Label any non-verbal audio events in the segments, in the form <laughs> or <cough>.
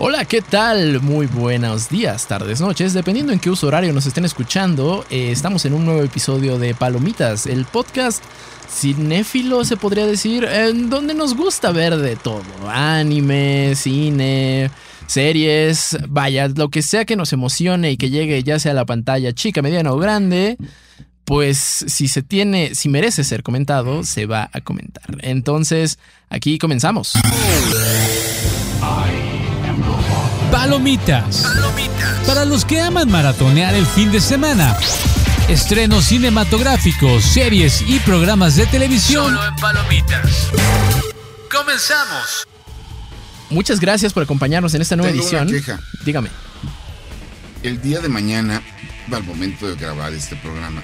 Hola, ¿qué tal? Muy buenos días, tardes, noches, dependiendo en qué uso horario nos estén escuchando. eh, estamos en un nuevo episodio de Palomitas, el podcast cinéfilo, se podría decir, en donde nos gusta ver de todo: anime, cine, series, vaya, lo que sea que nos emocione y que llegue ya sea a la pantalla chica, mediana o grande. Pues si se tiene, si merece ser comentado, se va a comentar. Entonces, aquí comenzamos. Palomitas. Para los que aman maratonear el fin de semana. Estrenos cinematográficos, series y programas de televisión. Solo en Palomitas. Comenzamos. Muchas gracias por acompañarnos en esta nueva Tengo una edición. queja. Dígame. El día de mañana, al momento de grabar este programa,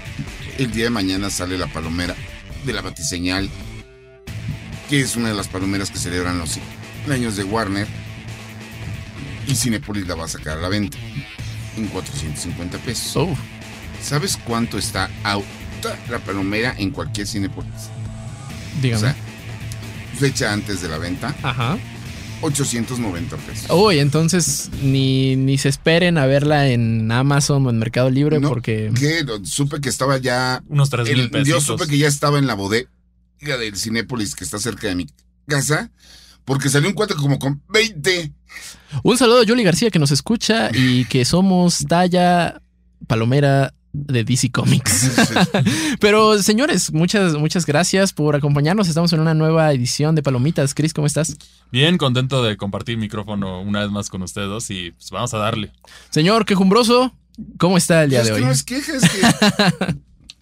el día de mañana sale la palomera de la Batiseñal, que es una de las palomeras que celebran los 100 años de Warner. Y Cinepolis la va a sacar a la venta en 450 pesos. Oh, ¿Sabes cuánto está auta la palomera en cualquier Cinepolis? O dígame. sea, fecha antes de la venta, Ajá. 890 pesos. Uy, entonces ni, ni se esperen a verla en Amazon o en Mercado Libre No, porque. que supe que estaba ya Unos tres El- mil pesos. yo supe que ya estaba en la bodega del Cinépolis que está cerca de mi casa, porque salió un cuate como con 20. Un saludo a Yoli García que nos escucha y que somos talla palomera de DC Comics. <laughs> Pero señores, muchas, muchas gracias por acompañarnos. Estamos en una nueva edición de Palomitas. Chris, ¿cómo estás? Bien, contento de compartir micrófono una vez más con ustedes dos y pues vamos a darle. Señor Quejumbroso, ¿cómo está el día es de que hoy? no es queja, es que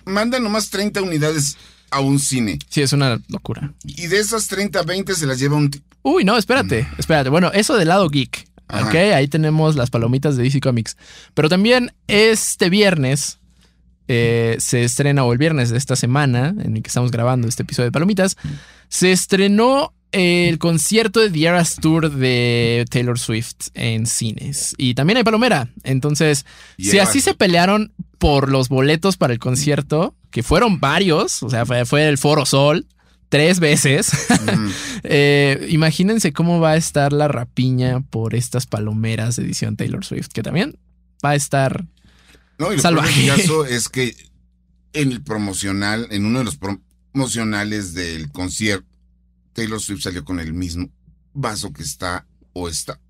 <laughs> mandan nomás 30 unidades a un cine. Sí, es una locura. Y de esas 30, 20 se las lleva un. Uy, no, espérate, espérate. Bueno, eso del lado geek. Ajá. Ok, ahí tenemos las palomitas de DC Comics. Pero también este viernes eh, se estrena, o el viernes de esta semana, en el que estamos grabando este episodio de Palomitas, se estrenó el concierto de The Eras Tour de Taylor Swift en cines. Y también hay palomera. Entonces, si así se pelearon por los boletos para el concierto, que fueron varios, o sea, fue, fue el Foro Sol tres veces. Mm, <laughs> Eh, imagínense cómo va a estar la rapiña por estas palomeras de edición Taylor Swift, que también va a estar. No, y lo Salvaje. del caso <laughs> es que en el promocional, en uno de los promocionales del concierto, Taylor Swift salió con el mismo vaso que está o está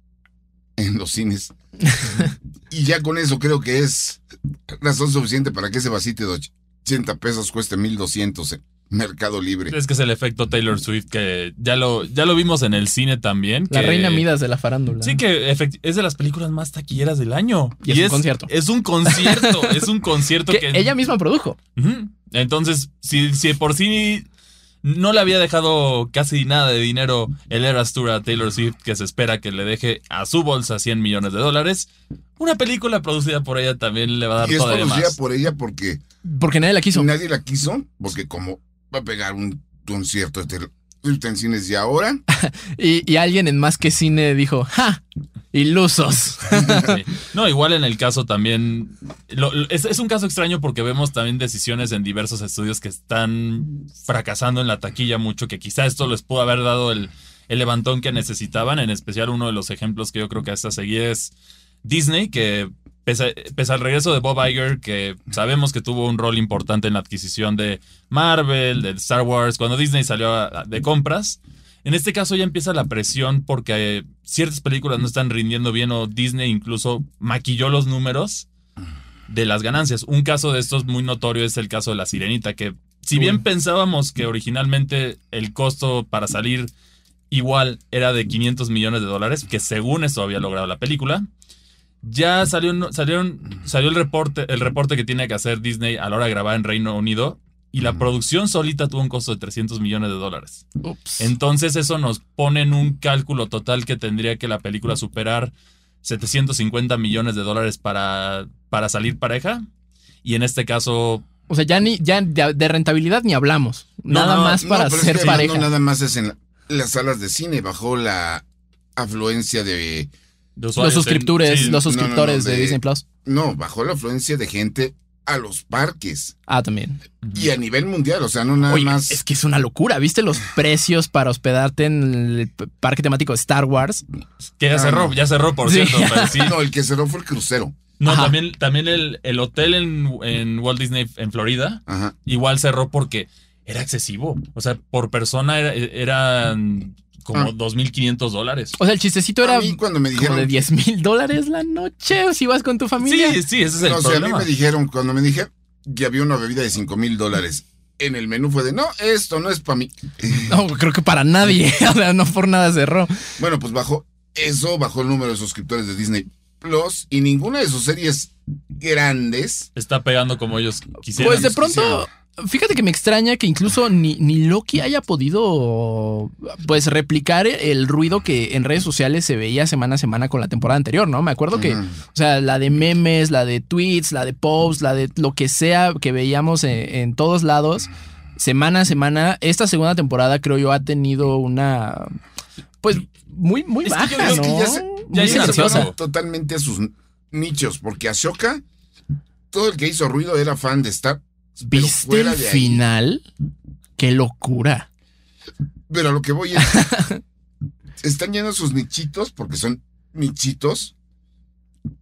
en los cines. <laughs> y ya con eso creo que es razón suficiente para que ese vasito de 80 pesos cueste 1200 en Mercado Libre. Es que es el efecto Taylor Swift que ya lo, ya lo vimos en el cine también. La que- reina Midas de la farándula. Sí, que efect- es de las películas más taquilleras del año. Y es un concierto. Es un concierto, es un concierto <laughs> Que que... ella misma produjo. Entonces, si, si por sí no le había dejado casi nada de dinero el Eras Tour a Taylor Swift, que se espera que le deje a su bolsa 100 millones de dólares, una película producida por ella también le va a dar Y es todavía producida más. por ella porque Porque nadie la quiso. nadie la quiso, porque como va a pegar un concierto de Taylor En cines y ahora, <laughs> Y, y alguien en más que cine dijo: ¡Ja! Ilusos. <laughs> Sí. No, igual en el caso también. lo- lo- es, es un caso extraño porque vemos también decisiones en diversos estudios que están fracasando en la taquilla mucho, que quizá esto les pudo haber dado el, el levantón que necesitaban. En especial, uno de los ejemplos que yo creo que hasta seguir es Disney, que pese, pese al regreso de Bob Iger, que sabemos que tuvo un rol importante en la adquisición de Marvel, de Star Wars, cuando Disney salió de compras. En este caso ya empieza la presión porque eh, ciertas películas no están rindiendo bien o Disney incluso maquilló los números de las ganancias. Un caso de estos muy notorio es el caso de La Sirenita, que si bien pensábamos que originalmente el costo para salir igual era de 500 millones de dólares, que según esto había logrado la película, ya salió, salieron, salió el reporte, el reporte que tiene que hacer Disney a la hora de grabar en Reino Unido y la producción solita tuvo un costo de 300 millones de dólares. Ups. Entonces eso nos pone en un cálculo total que tendría que la película superar 750 millones de dólares para, para salir pareja. Y en este caso, O sea, ya ni ya de, de rentabilidad ni hablamos. No, Nada no, más No, para es ser que pareja. No nada más es en la- las salas de cine, bajó la afluencia de... de Los suscriptores, sí, los no, no, no, suscriptores de, de- Disney Plus. No, bajó la afluencia de gente a los parques. Ah, también. Y a nivel mundial, o sea, no nada Oye, más. es que es una locura. ¿Viste los <laughs> precios para hospedarte en el parque temático de Star Wars? Que ya Ah, cerró, ya cerró, por Sí. cierto. pero sí. No, el que cerró fue el crucero. No, Ajá. también, también el, el hotel en, en Walt Disney en Florida Ajá. igual cerró porque era excesivo. O sea, por persona era- eran como Ah. 2.500 dólares. O sea, el chistecito era A mí cuando me como dijeron. de 10 mil dólares la noche si vas con tu familia. Sí, sí, ese es el no sé, a mí problema. me dijeron, cuando me dijeron que había una bebida de 5 mil dólares en el menú, fue de no, esto no es para mí. <laughs> No, creo que para nadie. <laughs> O sea, no por nada cerró. Bueno, pues bajó eso, bajó el número de suscriptores de Disney Plus y ninguna de sus series grandes. Está pegando como ellos quisieran. Pues de pronto, fíjate que me extraña que incluso ni, ni Loki haya podido pues replicar el ruido que en redes sociales se veía semana a semana con la temporada anterior, ¿no? Me acuerdo que, o sea, la de memes, la de tweets, la de posts, la de lo que sea que veíamos en, en todos lados, semana a semana, esta segunda temporada creo yo ha tenido una, pues, muy, muy Es que baja, yo creo ¿no? que ya se- ya Muy cosa. totalmente a sus nichos, porque Ashoka, todo el que hizo ruido era fan de Star. ¿Viste el ahí- final? ¡Qué locura! Pero a lo que voy es. están llenos sus nichitos, porque son nichitos.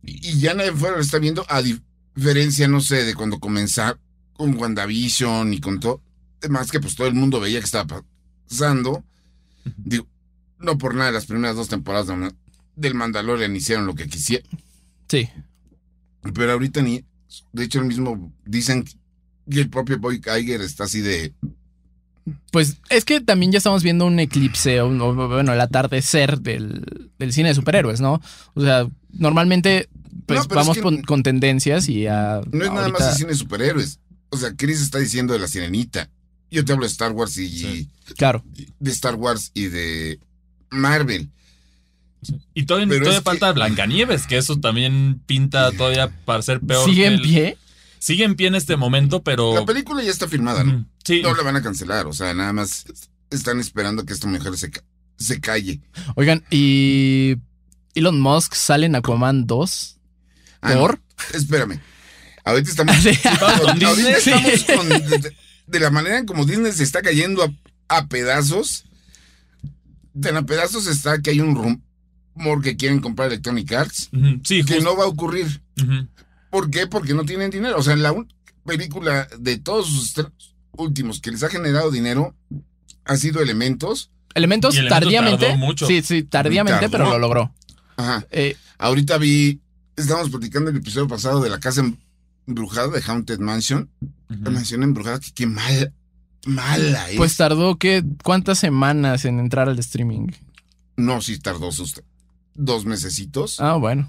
Y ya nadie fuera lo está viendo, a diferencia, no sé, de cuando comenzar con WandaVision y con todo. Más que pues todo el mundo veía que estaba pasando. Digo, no por nada, las primeras dos temporadas de del Mandalorian hicieron lo que quisieron. Sí. Pero ahorita ni. De hecho, el mismo. Dicen que el propio Boy Iger está así de. Pues es que también ya estamos viendo un eclipse, o un- bueno, el atardecer del, del cine de superhéroes, ¿no? O sea, normalmente pues No, pero es vamos que- con, con tendencias y ya. No es nada más el cine de superhéroes. O sea, Chris está diciendo de la sirenita. Yo te hablo de Star Wars y. Sí. Claro. De Star Wars y de Marvel. Y todavía, es que- falta Blancanieves, que eso también pinta todavía para ser peor. ¿Sigue en el- pie? Sigue en pie en este momento, pero. La película ya está filmada, ¿no? Sí. No la van a cancelar. O sea, nada más están esperando que esta mujer se, ca- se calle. Oigan, y. Elon Musk sale en Aquaman 2. Ah, no, ¿Por? espérame. Ahorita <laughs> estamos. Con ahorita estamos con. De, de la manera en como Disney se está cayendo a, a pedazos. Tan a pedazos está que hay un rumor que quieren comprar Electronic Arts. Ujú. Sí, Que justo. no va a ocurrir. Ujú. ¿Por qué? Porque no tienen dinero. O sea, la película de todos sus últimos que les ha generado dinero ha sido Elementos. Elementos Y tardíamente. tardó mucho. Sí, sí, tardíamente, Tardó. pero lo logró. Ajá. Eh, Ahorita vi, estábamos platicando el episodio pasado de la casa embrujada de Haunted Mansion. La Ujú. mansión embrujada, que qué mal, mala es. pues tardó, ¿qué? ¿Cuántas semanas en entrar al streaming? no, sí tardó sus dos mesecitos, Ah, bueno.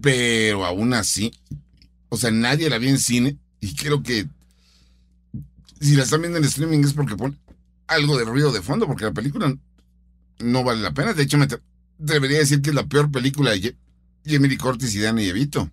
Pero aún así, o sea, nadie la vio en cine y creo que si la están viendo en streaming es porque pone algo de ruido de fondo, porque la película no vale la pena. De hecho, me atre- atrevería a decir que es la peor película de Jamie Lee Curtis y Danny DeVito.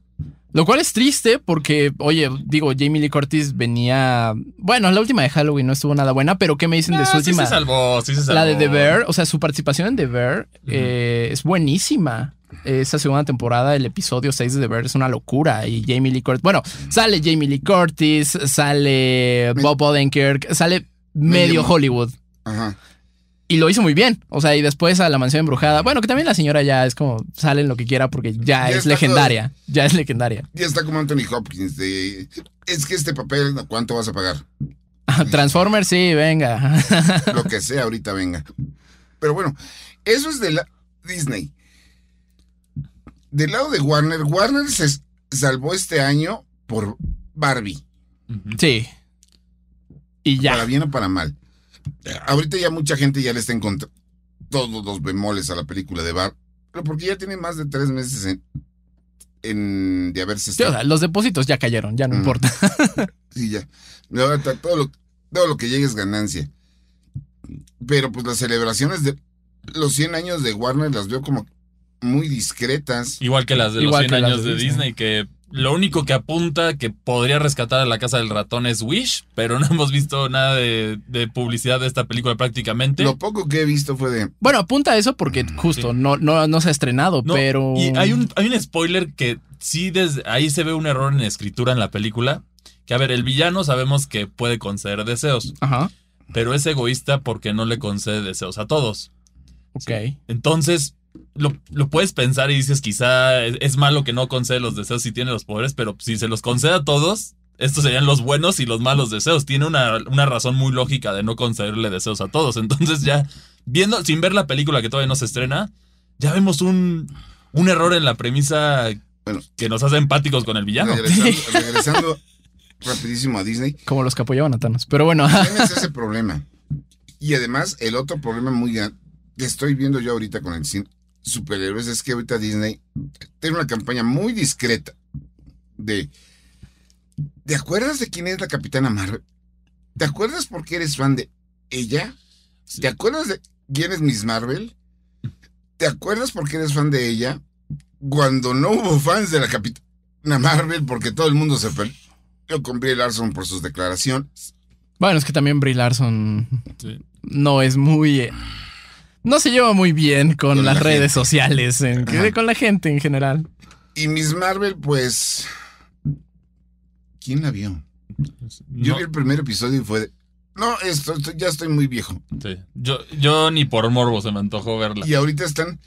Lo cual es triste porque, oye, digo, Jamie Lee Curtis venía. Bueno, la última de Halloween no estuvo nada buena, pero ¿qué me dicen de Ah, su sí última? se salvó, sí se salvó. la de The Bear, o sea, su participación en The Bear eh, es buenísima. Esa segunda temporada, el episodio 6 de The Bear es una locura. Y Jamie Lee Curtis. Bueno, sale Jamie Lee Curtis, sale Bob Odenkirk, sale medio Hollywood. Ajá. Y lo hizo muy bien. O sea, y después a la mansión embrujada. Bueno, que también la señora ya es como sale en lo que quiera porque ya, Ya es legendaria. Ya es legendaria. Ya está como Anthony Hopkins de... Es que este papel, ¿cuánto vas a pagar? Transformers, sí, venga. Lo que sea, ahorita venga. Pero bueno, eso es de la Disney. Del lado de Warner, Warner se salvó este año por Barbie. Sí. Y Para ya. bien o para mal. Ahorita ya mucha gente ya le está encontrando todos los bemoles a la película de Barbie. Pero porque ya tiene más de tres meses en, en- de haberse Sí, o estado. sea, los depósitos ya cayeron, ya no Mm. importa. <laughs> Sí, ya. Ahorita todo lo, todo lo que llegue es ganancia. Pero pues las celebraciones de los 100 años de Warner las veo como muy discretas. Igual que las de los que 100 las años de Disney. Disney, que lo único que apunta que podría rescatar a la casa del ratón es Wish, pero no <laughs> hemos visto nada de, de publicidad de esta película prácticamente. Lo poco que he visto fue de... Bueno, apunta a eso porque justo Sí. no, no, no se ha estrenado, No, pero. Y hay un, hay un spoiler que sí, desde ahí se ve un error en escritura en la película, Que a ver, el villano sabemos que puede conceder deseos, Ajá. pero es egoísta porque no le concede deseos a todos. Ok. Entonces, lo, lo puedes pensar y dices, quizá es, es malo que no concede los deseos si tiene los poderes, pero si se los concede a todos, estos serían los buenos y los malos deseos. Tiene una, una razón muy lógica de no concederle deseos a todos. Entonces ya, viendo, sin ver la película que todavía no se estrena, ya vemos un, un error en la premisa Bueno, que nos hace empáticos con el villano. regresando, <laughs> regresando rapidísimo a Disney, Como los que apoyaban a Thanos. Pero bueno, tienes ese problema. Y además, el otro problema muy grande que estoy viendo yo ahorita con el cine superhéroes es que ahorita Disney tiene una campaña muy discreta de ¿Te acuerdas de quién es la Capitana Marvel? ¿Te acuerdas por qué eres fan de ella? ¿Te acuerdas de quién es Miss Marvel? ¿Te acuerdas por qué eres fan de ella? Cuando no hubo fans de la Capitana Marvel porque todo el mundo se peleó con Brie Larson por sus declaraciones. Bueno, es que también Brie Larson Sí. no es muy. eh, No se lleva muy bien con, Con las la redes gente. sociales, en- con la gente en general. Y Miss Marvel, pues. ¿Quién la vio? Yo No, vi el primer episodio y fue de. No, esto, esto- ya estoy muy viejo. sí. yo, yo ni por morbo se me antojó verla. Y ahorita están.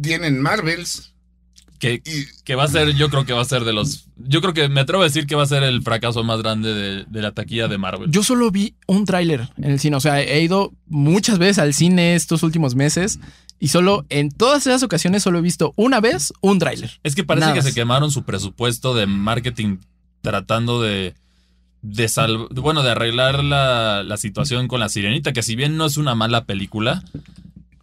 Tienen Marvels. Que, Y que va a ser, yo creo que va a ser de los. Yo creo que me atrevo a decir que va a ser el fracaso más grande de, de la taquilla de Marvel. Yo solo vi un tráiler en el cine. O sea, he ido muchas veces al cine estos últimos meses y solo en todas esas ocasiones solo he visto una vez un tráiler. Es que parece Nada que se quemaron su presupuesto de marketing tratando de. de sal- bueno, de arreglar la, la situación con la sirenita, que si bien no es una mala película,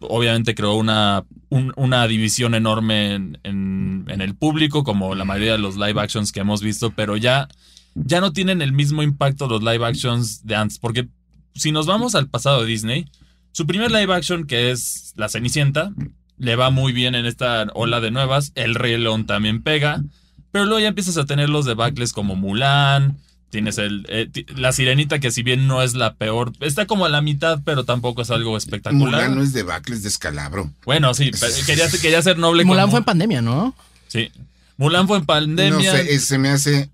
obviamente creó una, un- una división enorme en, en- en el público, como la mayoría de los live actions que hemos visto, pero ya, ya no tienen el mismo impacto los live actions de antes. Porque si nos vamos al pasado de Disney, su primer live action, que es La Cenicienta, le va muy bien en esta ola de nuevas. El Rey León también pega. Pero luego ya empiezas a tener los debacles como Mulan. Tienes el, eh, la sirenita, que si bien no es la peor, está como a la mitad, pero tampoco es algo espectacular. Mulan no es de Bacle, es descalabro. Bueno, sí, pero <laughs> quería, quería ser noble. con Mulan fue en pandemia, ¿no? Sí. Mulan fue en pandemia. No sé, se me hace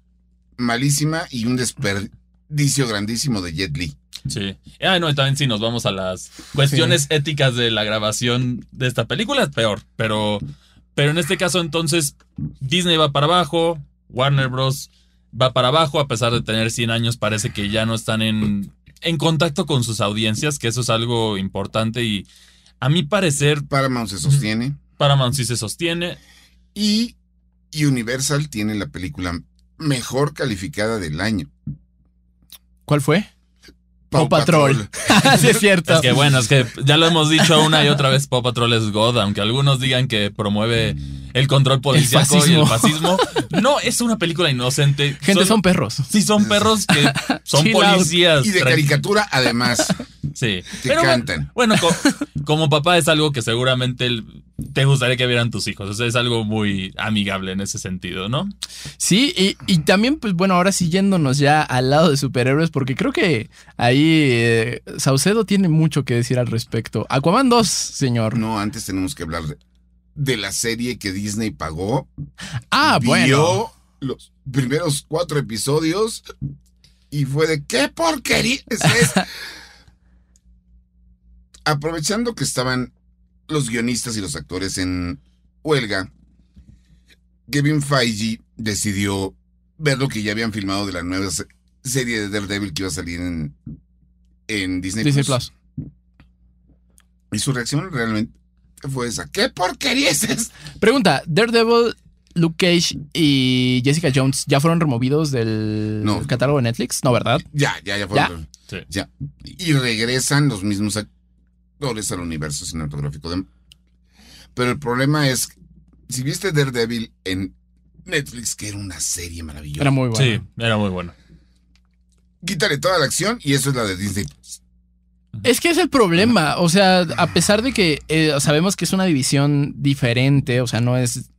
malísima y un desperdicio grandísimo de Jet Li. Sí. Ah, no, y también si nos vamos a las cuestiones éticas de la grabación de esta película, es peor. Pero, pero en este caso, entonces, Disney va para abajo, Warner Bros. Va para abajo, a pesar de tener 100 años, parece que ya no están en, en contacto con sus audiencias, que eso es algo importante y a mi parecer, Paramount se sostiene. Paramount sí se sostiene. Y Universal tiene la película mejor calificada del año. ¿Cuál fue? Paw Paw Patrol. <laughs> sí, es cierto. Es que bueno, es que ya lo hemos dicho una y otra vez, Paw Patrol es God, aunque algunos digan que promueve el control policíaco y el fascismo. No, es una película inocente. Gente, son perros. Sí, son perros que son Chill out. policías. Y de caricatura, además. Sí. que Pero bueno, cantan. Bueno, co- como papá es algo que seguramente el- te gustaría que vieran tus hijos. O sea, es algo muy amigable en ese sentido, ¿no? Sí, y, y también, pues bueno, ahora sí yéndonos ya al lado de superhéroes, porque creo que ahí eh, Saucedo tiene mucho que decir al respecto. Aquaman 2, señor. No, antes tenemos que hablar de, de la serie que Disney pagó. ah, vio bueno. los primeros cuatro episodios y fue de qué porquería es esta?". <laughs> Aprovechando que estaban los guionistas y los actores en huelga, Kevin Feige decidió ver lo que ya habían filmado de la nueva se- serie de Daredevil que iba a salir en, en Disney, Disney Plus. Plus. Y su reacción realmente fue esa. ¿Qué porquería es esta?". Pregunta: Daredevil, Luke Cage y Jessica Jones ya fueron removidos del No. catálogo de Netflix? No, ¿verdad? Ya, ya, ya fue. ¿Ya? Sí. Ya. Y regresan los mismos actores al universo cinematográfico de. Pero el problema es, si viste Daredevil en Netflix, que era una serie maravillosa, Era muy bueno. Sí, era muy bueno. quítale toda la acción y eso es la de Disney. Es que es el problema. O sea, a pesar de que eh, sabemos que es una división diferente, o sea, no es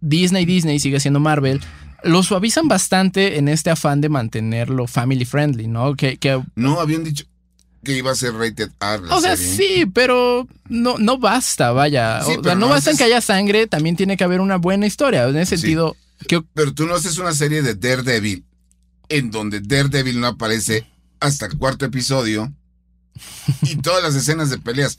Disney, Disney, sigue siendo Marvel. Lo suavizan bastante en este afán de mantenerlo family friendly, ¿no? Que, que No habían dicho que iba a ser rated R. la o sea, serie. sí, pero no, no basta, vaya. Sí, o sea, no no basta en que haya sangre, también tiene que haber una buena historia. En ese Sí. sentido, que, Pero tú no haces una serie de Daredevil en donde Daredevil no aparece hasta el cuarto episodio y todas las escenas de peleas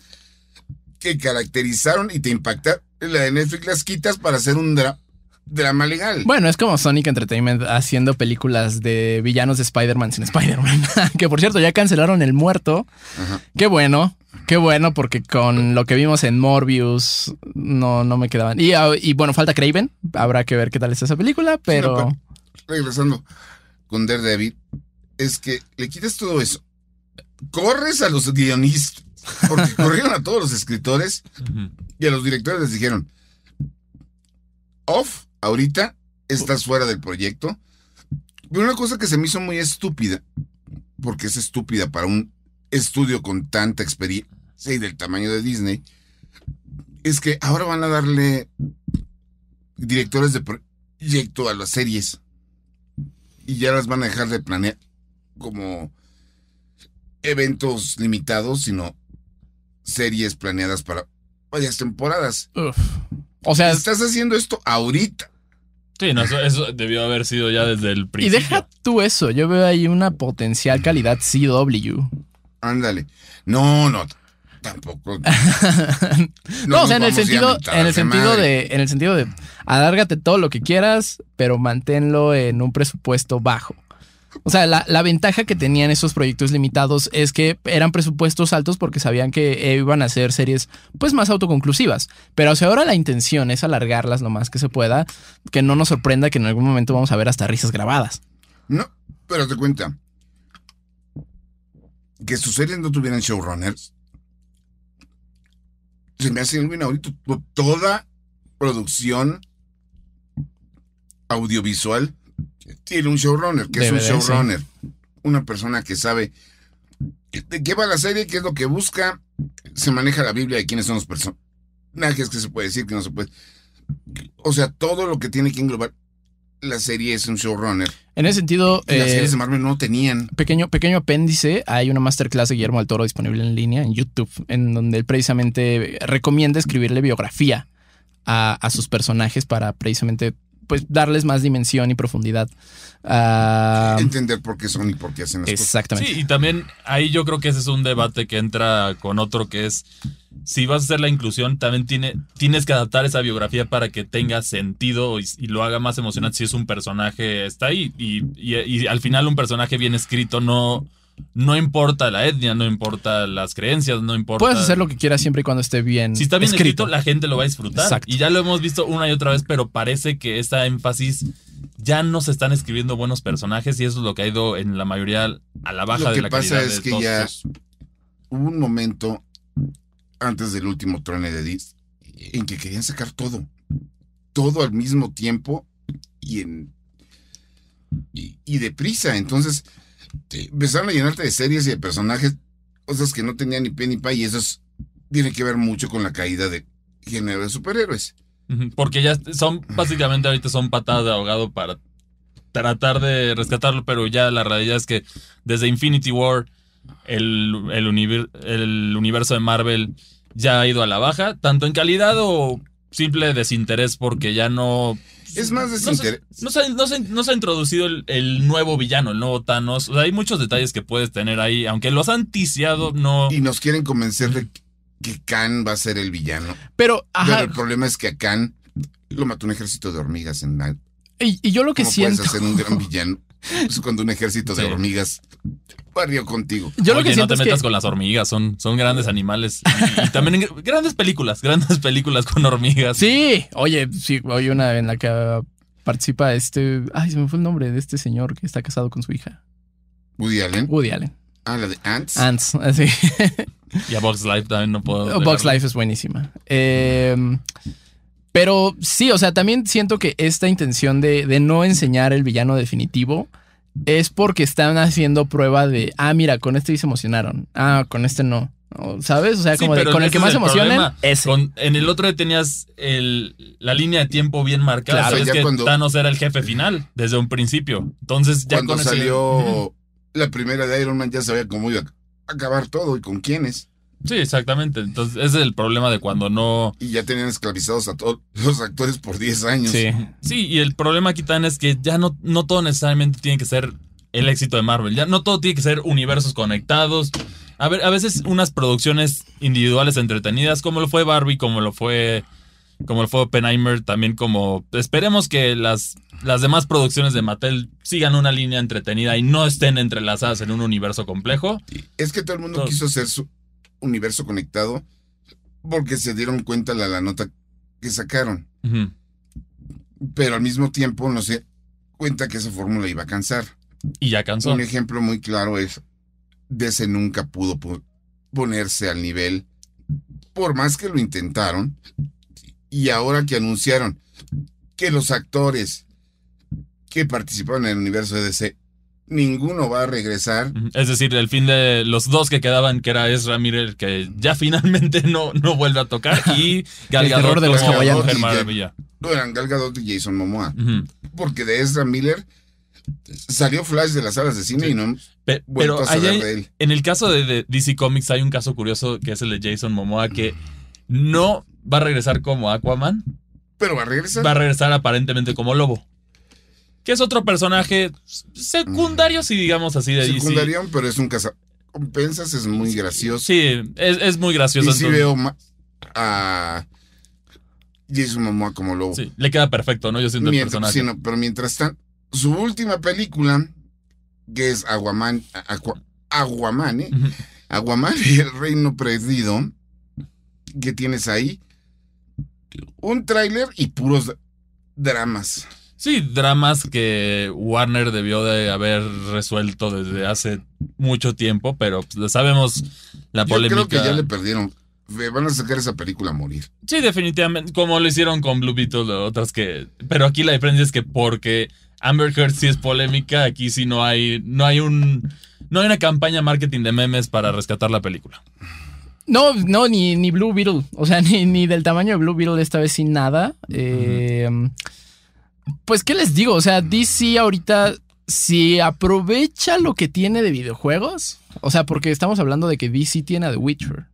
que caracterizaron y te impactaron, la de Netflix las quitas para hacer un dra- drama legal. Bueno, es como Sonic Entertainment haciendo películas de villanos de Spider-Man sin Spider-Man. <laughs> que por cierto, ya cancelaron El Muerto. Ajá. Qué bueno, qué bueno, porque con lo que vimos en Morbius no, no me quedaban. Y, ah, y bueno, falta Craven. Habrá que ver qué tal está esa película, pero. Sí, no, regresando con Daredevil, es que le quitas todo eso. Corres a los guionistas, porque <laughs> corrieron a todos los escritores y a los directores les dijeron, off, ahorita estás fuera del proyecto. Pero una cosa que se me hizo muy estúpida, porque es estúpida para un estudio con tanta experiencia y del tamaño de Disney, es que ahora van a darle directores de proyecto a las series y ya las van a dejar de planear como eventos limitados, sino series planeadas para varias temporadas. uf. O sea, Estás haciendo esto ahorita. Sí, no, eso, eso debió haber sido ya desde el y principio. deja tú eso. Yo veo ahí una potencial calidad CW. Ándale. No, no, tampoco. <laughs> No, o sea, en el sentido, en el sentido madre. de, en el sentido de alárgate todo lo que quieras, pero manténlo en un presupuesto bajo. O sea, la, la ventaja que tenían esos proyectos limitados es que eran presupuestos altos porque sabían que eh, iban a ser series pues más autoconclusivas. Pero o sea, ahora la intención es alargarlas lo más que se pueda, que no nos sorprenda que en algún momento vamos a ver hasta risas grabadas. No, pero te cuenta. Que sus series no tuvieran showrunners. Se me hace inaudito. To- Toda producción audiovisual tiene un showrunner. ¿Qué es un showrunner? Una persona que sabe de qué va la serie, qué es lo que busca. Se maneja la Biblia de quiénes son los personajes, qué se puede decir, qué no se puede. O sea, todo lo que tiene que englobar la serie es un showrunner. En ese sentido, Y las eh, series de Marvel no tenían. pequeño, pequeño apéndice, hay una masterclass de Guillermo del Toro disponible en línea en YouTube, en donde él precisamente recomienda escribirle biografía a, a sus personajes para precisamente pues darles más dimensión y profundidad. Ah, entender por qué son y por qué hacen las cosas. exactamente. Sí, y también ahí yo creo que ese es un debate que entra con otro que es, si vas a hacer la inclusión, también tiene, tienes que adaptar esa biografía para que tenga sentido y, y lo haga más emocionante si es un personaje, está ahí. Y, y- y al final un personaje bien escrito no, no importa la etnia, no importa las creencias, no importa... Puedes hacer lo que quieras siempre y cuando esté bien. Si está bien escrito, la gente lo va a disfrutar. Exacto. Y ya lo hemos visto una y otra vez, pero parece que esta énfasis ya no se están escribiendo buenos personajes y eso es lo que ha ido en la mayoría a la baja Lo de que la pasa calidad es de que todos ya- estos. Hubo un momento antes del último truene de Dis en que querían sacar todo. Todo al mismo tiempo y en. Y, y deprisa. Entonces, te- empezaron a llenarte de series y de personajes, cosas que no tenían ni pie ni pa, y eso es- tiene que ver mucho con la caída de género de superhéroes. Porque ya son, básicamente ahorita son patadas de ahogado para tratar de rescatarlo, pero ya la realidad es que desde Infinity War el, el, univer- el universo de Marvel ya ha ido a la baja, tanto en calidad o simple desinterés porque ya no... Es más no se- desinterés. No se, no se- no se ha introducido el, el nuevo villano, el nuevo Thanos. O sea, hay muchos detalles que puedes tener ahí, aunque los han ticiado, no... Y nos quieren convencer de que Khan va a ser el villano. Pero, el problema es que a Khan lo mató un ejército de hormigas en la y, y yo lo que ¿Cómo siento. puedes hacer un gran villano? Pues cuando un ejército de Sí. hormigas barrió contigo. Yo lo Oye, que no te es metas que. con las hormigas, son, son grandes animales. Y, y también en- grandes películas, grandes películas con hormigas. Sí, oye, sí, hay una en la que ah, participa este. Ay, se me fue el nombre de este señor que está casado con su hija. Woody Allen. Woody Allen. Ah, la de Ants. Ants, <laughs> así. Y a Box Life también no puedo. Box dejarlo. Life es buenísima. Eh, pero sí, o sea, también siento que esta intención de, de no enseñar el villano definitivo es porque están haciendo prueba de, ah, mira, con este sí se emocionaron. Ah, con este no. ¿Sabes? O sea, Sí, como de, con el que más se el emocionen. Con- en el otro tenías el, la línea de tiempo bien marcada. Claro, Sabes ya que cuando- Thanos era el jefe final desde un principio. Entonces ya Cuando con salió la primera de Iron Man ya sabía cómo iba a acabar todo y con quiénes. Sí, exactamente. Entonces ese es el problema de cuando no. Y ya tenían esclavizados a todos los actores por 10 años. Sí. Sí, y el problema aquí también es que ya no, no todo necesariamente tiene que ser el éxito de Marvel. Ya no todo tiene que ser universos conectados. A ver, a veces unas producciones individuales entretenidas, como lo fue Barbie, como lo fue como lo fue Oppenheimer, también como esperemos que las, las demás producciones de Mattel sigan una línea entretenida y no estén entrelazadas en un universo complejo. Es que todo el mundo quiso hacer su universo conectado porque se dieron cuenta de la nota que sacaron. Pero al mismo tiempo no se cuenta que esa fórmula iba a cansar. Y ya cansó. Un ejemplo muy claro es DC nunca pudo po- ponerse al nivel, por más que lo intentaron, y ahora que anunciaron que los actores que participaron en el universo de DC, ninguno va a regresar. Es decir, el fin de los dos que quedaban, que era Ezra Miller, que ya finalmente <laughs> no, no vuelve a tocar, <laughs> y Gal El Gadot terror de los hawaianos. Mujer Maravilla. No eran Gal Gadot y Jason Momoa, porque de Ezra Miller salió Flash de las salas de cine Sí. y no Pe- Pero a hay- de él. en el caso de, de DC Comics hay un caso curioso que es el de Jason Momoa, que no va a regresar como Aquaman, Pero va a regresar. va a regresar aparentemente como Lobo. Que es otro personaje secundario, si digamos así, de DC. Secundarión, pero es un cazacompensas, es muy gracioso. Sí, es, es muy gracioso. y sí veo a Jason Momoa como lobo. sí, le queda perfecto, ¿no? Yo siento el Mientras- personaje. sí, no, pero mientras tanto, su última película, que es Aguaman, Aqua- Aguaman, ¿eh? Ujú. Aguaman y el reino perdido, que tienes ahí, un tráiler y puros dramas. Sí, dramas que Warner debió de haber resuelto desde hace mucho tiempo, pero pues, sabemos la Yo polémica. creo que ya le perdieron. Ve, Van a sacar esa película a morir. Sí, definitivamente, como lo hicieron con Blue Beetle otras que... Pero aquí la diferencia es que porque Amber Heard sí es polémica, aquí sí no hay, no hay un... No hay una campaña marketing de memes para rescatar la película. No, no, ni, ni Blue Beetle. O sea, <laughs> ni, ni del tamaño de Blue Beetle esta vez sin nada. Eh, Pues, ¿qué les digo? O sea, DC ahorita, si aprovecha lo que tiene de videojuegos. O sea, porque estamos hablando de que DC tiene a The Witcher.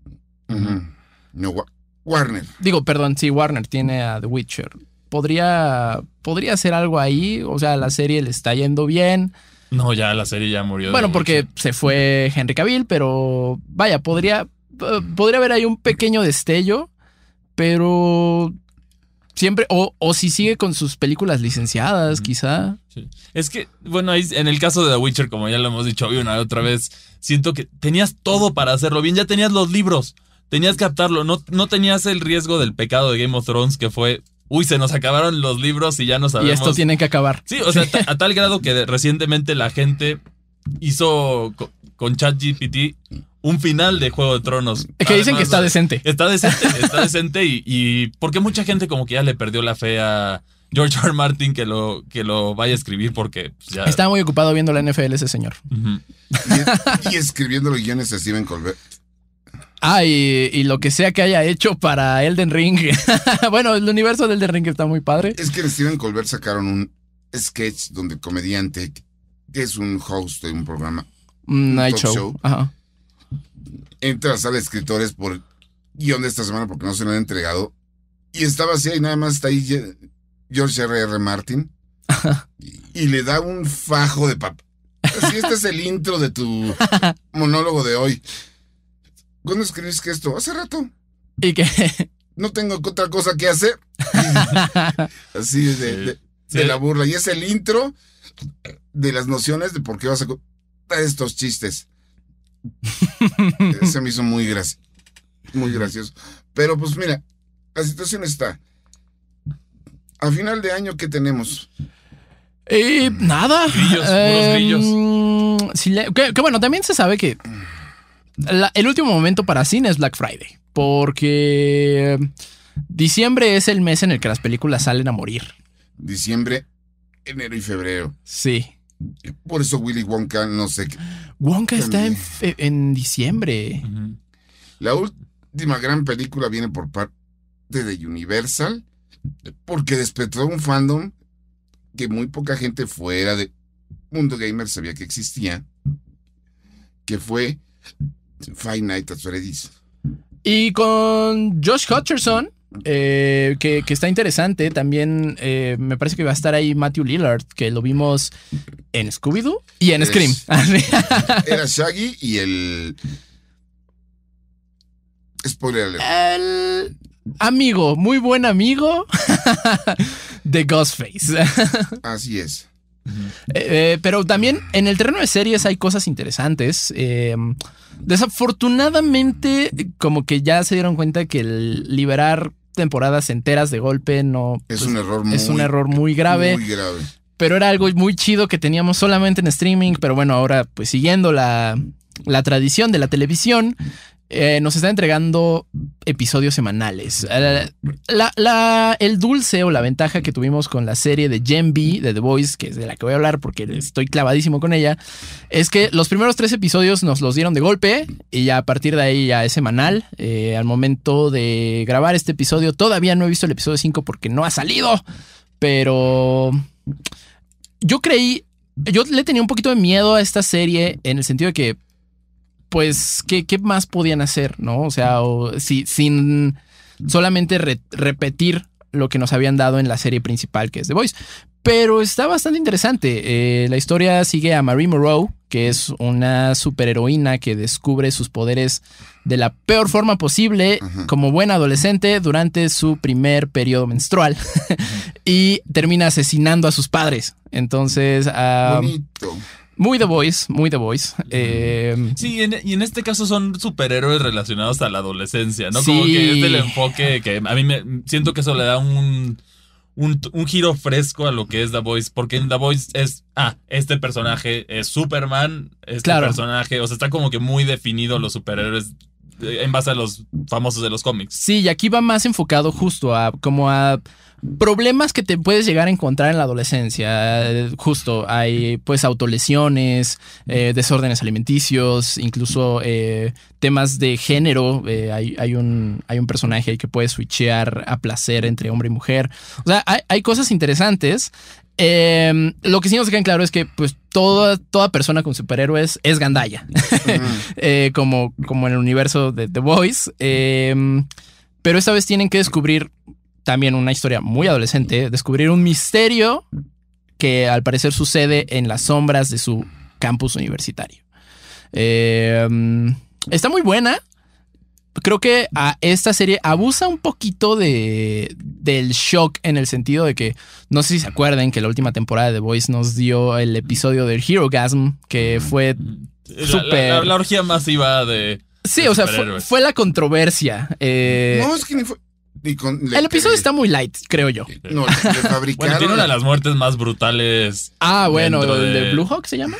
No, Wa- Warner. Digo, perdón, sí, Warner tiene a The Witcher. Podría, podría hacer algo ahí. O sea, la serie le está yendo bien. No, ya la serie ya murió. Bueno, porque Witcher. se fue Henry Cavill, pero vaya, podría, eh, podría haber ahí un pequeño destello, pero siempre, o, o si sigue con sus películas licenciadas, quizá. Sí. Es que, bueno, ahí, en el caso de The Witcher, como ya lo hemos dicho hoy una y otra vez, siento que tenías todo para hacerlo bien. Ya tenías los libros, tenías que captarlo. No, no tenías el riesgo del pecado de Game of Thrones, que fue, uy, se nos acabaron los libros y ya no Y sabemos. esto tiene que acabar. Sí, o sea, a tal grado que recientemente la gente hizo con ChatGPT un final de Juego de Tronos. Es que dicen que está de- decente. Está decente, <laughs> está decente y, y porque mucha gente como que ya le perdió la fe a George R. R. Martin que lo, que lo vaya a escribir porque pues, ya... Está muy ocupado viendo la NFL ese señor. Ujú. Y, y escribiendo los guiones a Steven Colbert. Ah, y, y lo que sea que haya hecho para Elden Ring. <laughs> bueno, el universo de Elden Ring está muy padre. Es que en Steven Colbert sacaron un sketch donde el comediante, que es un host de un programa, Night talk show. show. Ajá. entra a la sala de escritores por guion de esta semana porque no se lo han entregado. Y estaba así y nada más está ahí George R. R. Martin. Y, <laughs> y le da un fajo de papel. Así, este es el intro de tu <laughs> monólogo de hoy. ¿Cuándo escribiste esto? Hace rato. Y que No tengo otra cosa que hacer. <laughs> Así de, de- de Sí. la burla. Y es el intro de las nociones de por qué vas a estos chistes. Se me hizo muy gracioso. Muy gracioso. Pero pues mira, la situación está. A final de año, ¿qué tenemos? Y nada. Grillos, puros Eh, grillos. le- que, que bueno, también se sabe que la- el último momento para cine es Black Friday. Porque diciembre es el mes en el que las películas salen a morir. Diciembre, enero y febrero. Sí. Por eso Willy Wonka, no sé qué. Wonka está en, en diciembre. La última gran película viene por parte de Universal, porque despertó un fandom que muy poca gente fuera de Mundo Gamer sabía que existía, que fue Five Nights at Freddy's. Y con Josh Hutcherson eh, que, que está interesante. También eh, me parece que va a estar ahí Matthew Lillard, que lo vimos en Scooby-Doo y en Es- Scream. <laughs> Era Shaggy y el. Spoiler alert. El amigo, muy buen amigo <laughs> de Ghostface. Así es. Eh, pero también en el terreno de series hay cosas interesantes. Eh, desafortunadamente, como que ya se dieron cuenta que el liberar temporadas enteras de golpe no Es pues, un error muy. es un error muy grave. Muy grave. pero era algo muy chido que teníamos solamente en streaming. Pero bueno, ahora pues siguiendo la, la tradición de la televisión, eh, nos está entregando episodios semanales. Eh, el dulce o la ventaja que tuvimos con la serie de Gen B de The Voice, que es de la que voy a hablar porque estoy clavadísimo con ella, es que los primeros tres episodios nos los dieron de golpe y ya a partir de ahí ya es semanal. Eh, al momento de grabar este episodio, todavía no he visto el episodio 5 porque no ha salido, pero yo creí, yo le tenía un poquito de miedo a esta serie en el sentido de que, pues, ¿qué, qué más podían hacer? ¿No? O sea, o si, sin solamente re- repetir lo que nos habían dado en la serie principal, que es The Voice. Pero está bastante interesante. Eh, la historia sigue a Marie Moreau, que es una superheroína que descubre sus poderes de la peor forma posible como buena adolescente durante su primer periodo menstrual <laughs> y termina asesinando a sus padres. Entonces, ah, Bonito. Muy The Voice, muy The Voice. Eh, Sí, en- y en este caso son superhéroes relacionados a la adolescencia, ¿no? Sí. Como que es el enfoque que a mí me siento que eso le da un, un, un giro fresco a lo que es The Voice, porque en The Voice es, ah, este personaje es Superman, este Claro. personaje, o sea, está como que muy definido los superhéroes en base a los famosos de los cómics. Sí, y aquí va más enfocado justo a como a problemas que te puedes llegar a encontrar en la adolescencia. Justo hay pues autolesiones, eh, desórdenes alimenticios, incluso eh, temas de género. Eh, hay, un, hay un personaje que puede switchear a placer entre hombre y mujer. O sea, hay, hay cosas interesantes. Eh, lo que sí nos queda en claro es que pues toda, toda persona con superhéroes es gandalla. Ujú. <laughs> eh, como, como en el universo de The Voice. Eh, pero esta vez tienen que descubrir también una historia muy adolescente, descubrir un misterio que al parecer sucede en las sombras de su campus universitario. Eh, está muy buena. Creo que a esta serie abusa un poquito de, del shock en el sentido de que no sé si se acuerdan que la última temporada de The Voice nos dio el episodio del Hero Gasm, que fue La- la, Súper. la- la orgía masiva de... Sí, de o sea, fue, fue la controversia. Eh, No, es que ni fue. Con- el episodio está muy light, creo yo. No, le <laughs> fabricaron. Bueno, tiene una de las muertes más brutales. Ah, bueno, el de de- Blue Hawk se llama.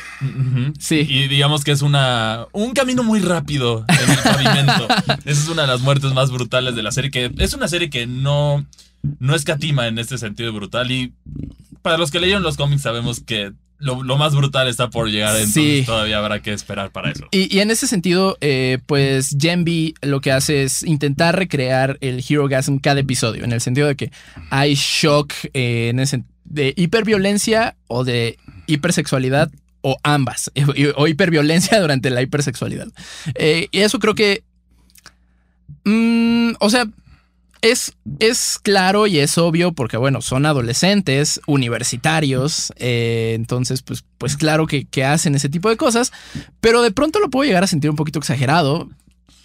Sí. Y digamos que es una un camino muy rápido en el pavimento. <laughs> Esa es una de las muertes más brutales de la serie. Que es una serie que no, no escatima en este sentido de brutal. Y para los que leyeron los cómics sabemos que lo, lo más brutal está por llegar. Entonces Sí. todavía habrá que esperar para eso. Y, y en ese sentido, eh, pues Gen B lo que hace es intentar recrear el Hero Gasm cada episodio, en el sentido de que hay shock eh, en ese, de hiperviolencia o de hipersexualidad o ambas, <laughs> o hiperviolencia durante la hipersexualidad. Eh, y eso creo que... mm, o sea, es, es claro y es obvio porque, bueno, son adolescentes, universitarios, eh, entonces, pues, pues claro que, que hacen ese tipo de cosas, pero de pronto lo puedo llegar a sentir un poquito exagerado.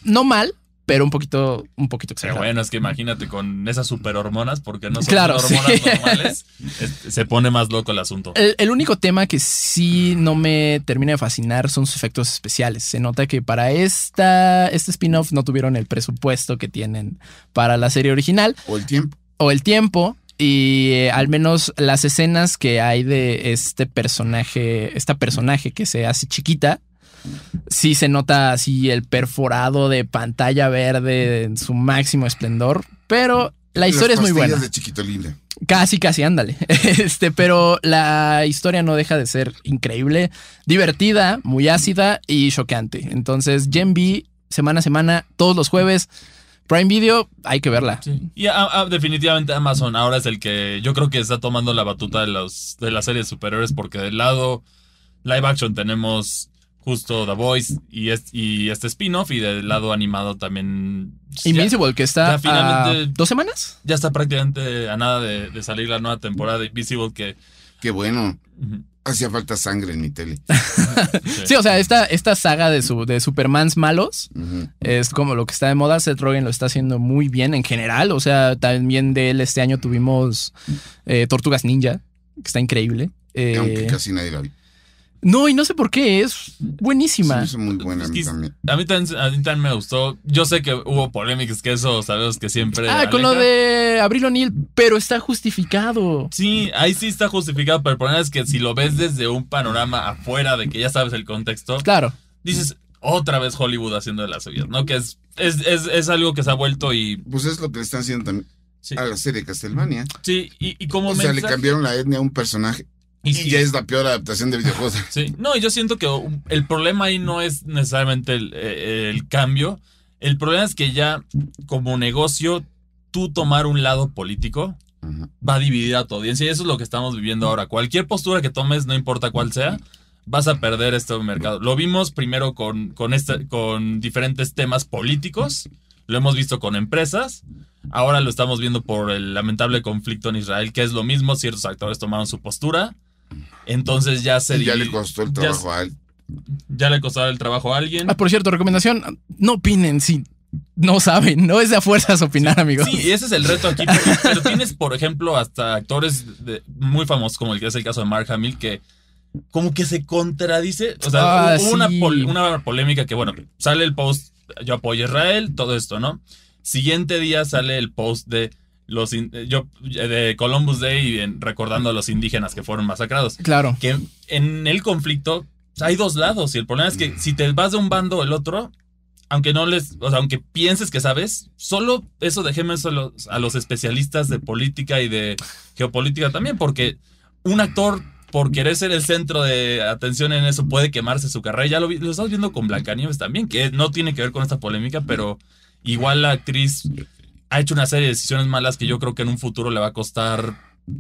No mal, pero un poquito, un poquito Pero exagerado. bueno, es que imagínate con esas superhormonas, porque no son Claro, hormonas sí. normales, <laughs> es- se pone más loco el asunto. El, el único tema que sí no me termina de fascinar son sus efectos especiales. Se nota que para esta, este spin-off no tuvieron el presupuesto que tienen para la serie original. O el tiempo. o el tiempo y eh, al menos las escenas que hay de este personaje, esta personaje que se hace chiquita, sí se nota así el perforado de pantalla verde en su máximo esplendor, pero la historia es muy buena. pastillas de chiquito libre. Casi, casi, ándale. <laughs> Este, pero la historia no deja de ser increíble, divertida, muy ácida y choqueante. Entonces, Gen B, semana a semana, todos los jueves, Prime Video, hay que verla. Y a- a- definitivamente Amazon ahora es el que yo creo que está tomando la batuta de, los, de las series superiores porque del lado live action tenemos justo The Voice y, es- y este spin-off y del lado animado también ya, Invincible, que está ya finalmente- a dos semanas. ya está prácticamente a nada de, de salir la nueva temporada de Invisible que Qué bueno. Hacía falta sangre en mi tele. <laughs> Sí, o sea, esta, esta saga de, su, de Supermans malos es como lo que está de moda. Seth Rogen lo está haciendo muy bien en general. O sea, también de él este año tuvimos eh, Tortugas Ninja, que está increíble. Eh, Aunque casi nadie la. No, y no sé por qué, es buenísima. hizo muy buena a mí Es que- también. a mí también, a mí también me gustó. Yo sé que hubo polémicas que eso sabemos que siempre. ah, con lo de Abril O'Neill, pero está justificado. Sí, ahí sí está justificado, pero el problema es que si lo ves desde un panorama afuera de que ya sabes el contexto, Claro. dices otra vez Hollywood haciendo de las suyas, ¿no? Que es, es, es, es algo que se ha vuelto y. Pues es lo que le están haciendo también Sí, a la serie Castlevania. sí y, y como O sea, le cambiaron la etnia a un personaje y, ya es la peor adaptación de videojuegos. <laughs> Sí, no, yo siento que el problema ahí no es necesariamente el, eh, el cambio. El problema es que ya como negocio, tú tomar un lado político va a dividir a tu audiencia y eso es lo que estamos viviendo ahora. Cualquier postura que tomes, no importa cuál sea, vas a perder este mercado. Lo vimos primero con, con, este, con diferentes temas políticos, lo hemos visto con empresas, ahora lo estamos viendo por el lamentable conflicto en Israel, que es lo mismo, ciertos actores tomaron su postura, entonces ya se Y ya le costó el ya trabajo a él. ya le costaba el trabajo a alguien. Ah, por cierto, recomendación, no opinen si no saben, no es de a fuerzas opinar, amigos. Sí, ese es el reto aquí. Pero, pero tienes, por ejemplo, hasta actores de- muy famosos, como el que es el caso de Mark Hamill, que como que se contradice. O sea, Ah, hubo una, pol- una polémica que, bueno, sale el post, yo apoyo a Israel, todo esto, ¿no? Siguiente día sale el post de los in- yo de Columbus Day recordando a los indígenas que fueron masacrados. Claro. Que en el conflicto hay dos lados y el problema es que si te vas de un bando o el otro, aunque no les, o sea, aunque pienses que sabes, solo eso dejemos a los, a los especialistas de política y de geopolítica también, porque un actor por querer ser el centro de atención en eso puede quemarse su carrera. Ya lo, vi- lo estás viendo con Blancanieves también, que no tiene que ver con esta polémica, pero igual la actriz ha hecho una serie de decisiones malas que yo creo que en un futuro le va a costar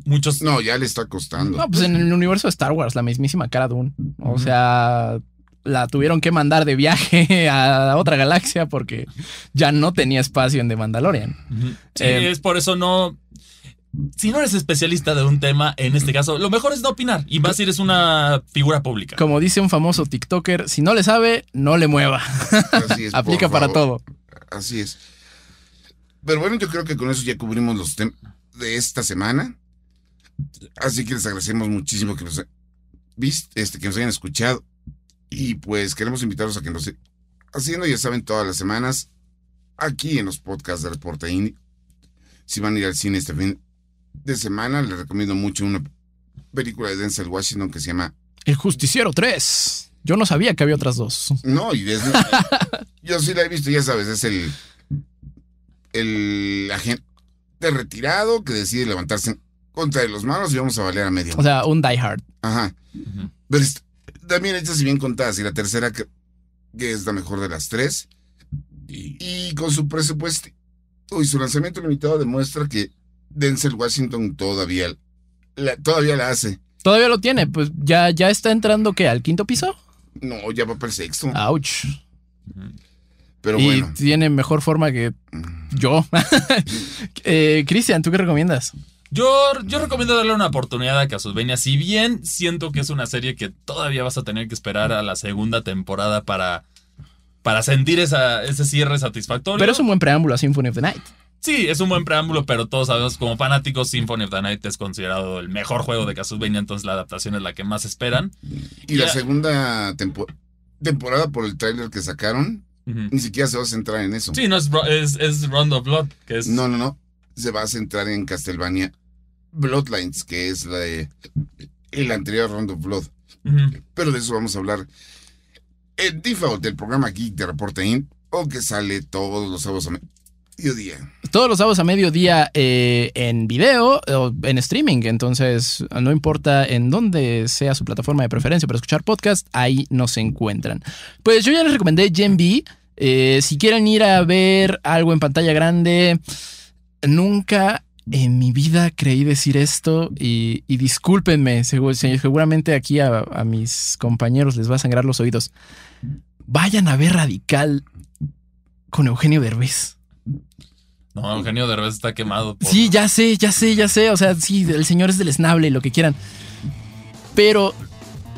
muchos. No, ya le está costando. No, pues en el universo de Star Wars, la mismísima cara Dune. O sea, la tuvieron que mandar de viaje <laughs> a otra galaxia porque ya no tenía espacio en The Mandalorian. Sí, Eh, es por eso no. Si no eres especialista de un tema, en este caso, lo mejor es no opinar. Y más si eres una figura pública. Como dice un famoso TikToker, si no le sabe, no le mueva. Así es, <laughs> Aplica para favor. todo. Así es. Pero bueno, yo creo que con eso ya cubrimos los temas de esta semana. Así que les agradecemos muchísimo que nos, este, que nos hayan escuchado. Y pues queremos invitarlos a que nos sigan haciendo, ya saben, todas las semanas, aquí en los podcasts de Reporte Indie. Si van a ir al cine este fin de semana, les recomiendo mucho una película de Denzel Washington que se llama El Justiciero 3. Yo no sabía que había otras dos. No, y es, <laughs> yo sí la he visto, ya sabes, es el, el agente retirado que decide levantarse en contra de los malos y vamos a valer a medio. O sea, un Die Hard. Ajá. Ujú. Pero es- también hechas y bien contadas. Y la tercera, que, que es la mejor de las tres. Y, y con su presupuesto y su lanzamiento limitado demuestra que Denzel Washington todavía la, todavía la hace. Todavía lo tiene, pues ya, ya está entrando ¿qué? al quinto piso. No, ya va para el sexto. Ouch. Pero y bueno. tiene mejor forma que yo. <laughs> eh, Cristian, ¿tú qué recomiendas? Yo, yo recomiendo darle una oportunidad a Castlevania. Si bien siento que es una serie que todavía vas a tener que esperar a la segunda temporada para, para sentir esa, ese cierre satisfactorio. Pero es un buen preámbulo a Symphony of the Night. Sí, es un buen preámbulo, pero todos sabemos, como fanáticos, Symphony of the Night es considerado el mejor juego de Castlevania, entonces la adaptación es la que más esperan. Y la segunda tempo- temporada por el tráiler que sacaron, Ni siquiera se va a centrar en eso. Sí, no es, es, es Round of Blood, que es... No, no, no. Se va a centrar en Castlevania Bloodlines, que es la de el anterior Round of Blood. Pero de eso vamos a hablar en Default, del programa Geek de Reporte In, o que sale todos los sábados a mediodía. Todos los sábados a mediodía eh, en video o en streaming. Entonces, no importa en dónde sea su plataforma de preferencia para escuchar podcast, ahí nos encuentran. Pues yo ya les recomendé Gen B. Eh, si quieren ir a ver algo en pantalla grande, nunca en mi vida creí decir esto y, y discúlpenme, segu- se- seguramente aquí a, a mis compañeros les va a sangrar los oídos. Vayan a ver Radical con Eugenio Derbez. No, Eugenio Derbez está quemado. por- Sí, ya sé, ya sé, ya sé. O sea, sí, el señor es del esnable, lo que quieran. Pero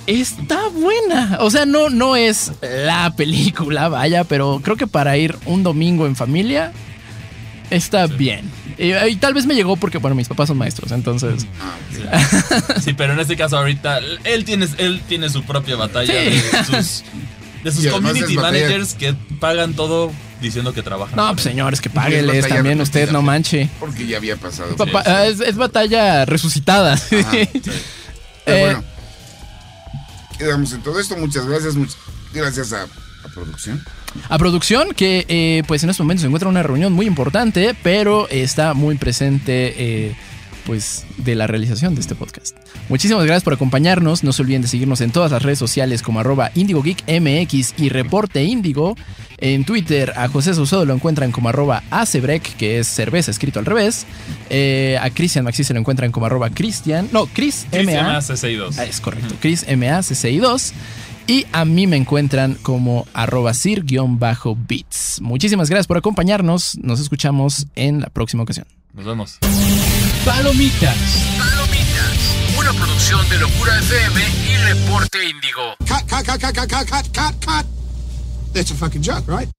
está buena. O sea, no, no es la película, <laughs> vaya, pero creo que para ir un domingo en familia está bien. Y, y tal vez me llegó porque, bueno, mis papás son maestros, entonces. Ah. Sí, pero en este caso ahorita él tiene, él tiene su propia batalla Sí. de sus, de community batalla- managers que pagan todo diciendo que trabajan. No, pues señores, que es págueles también usted, no manche. Porque ya había pasado. Papá, sí. es, es batalla resucitada. <laughs> Ajá, sí. Pero Eh, bueno, quedamos en todo esto. Muchas gracias. Muchas gracias a, producción. A producción, que eh, pues en estos momentos se encuentra en una reunión muy importante, pero está muy presente eh, pues de la realización de este podcast. Muchísimas gracias por acompañarnos. No se olviden de seguirnos en todas las redes sociales como arroba IndigoGeekMX y Reporte Índigo. En Twitter a José Saucedo lo encuentran como arroba Acebrec, que es cerveza escrito al revés. Eh, a Cristian Maxi se lo encuentran como arroba Cristian. No, Chris Cristian MA. CCI2. Ah, Es correcto, Chris MACCI2. Y a mí me encuentran como arroba sir-bits. Muchísimas gracias por acompañarnos. Nos escuchamos en la próxima ocasión. Nos vemos. Palomitas. Palomitas, una producción de Locura FM y Reporte Índigo. Cut, cut, cut, cut, cut, cut, cut, cut. That's a fucking joke, right?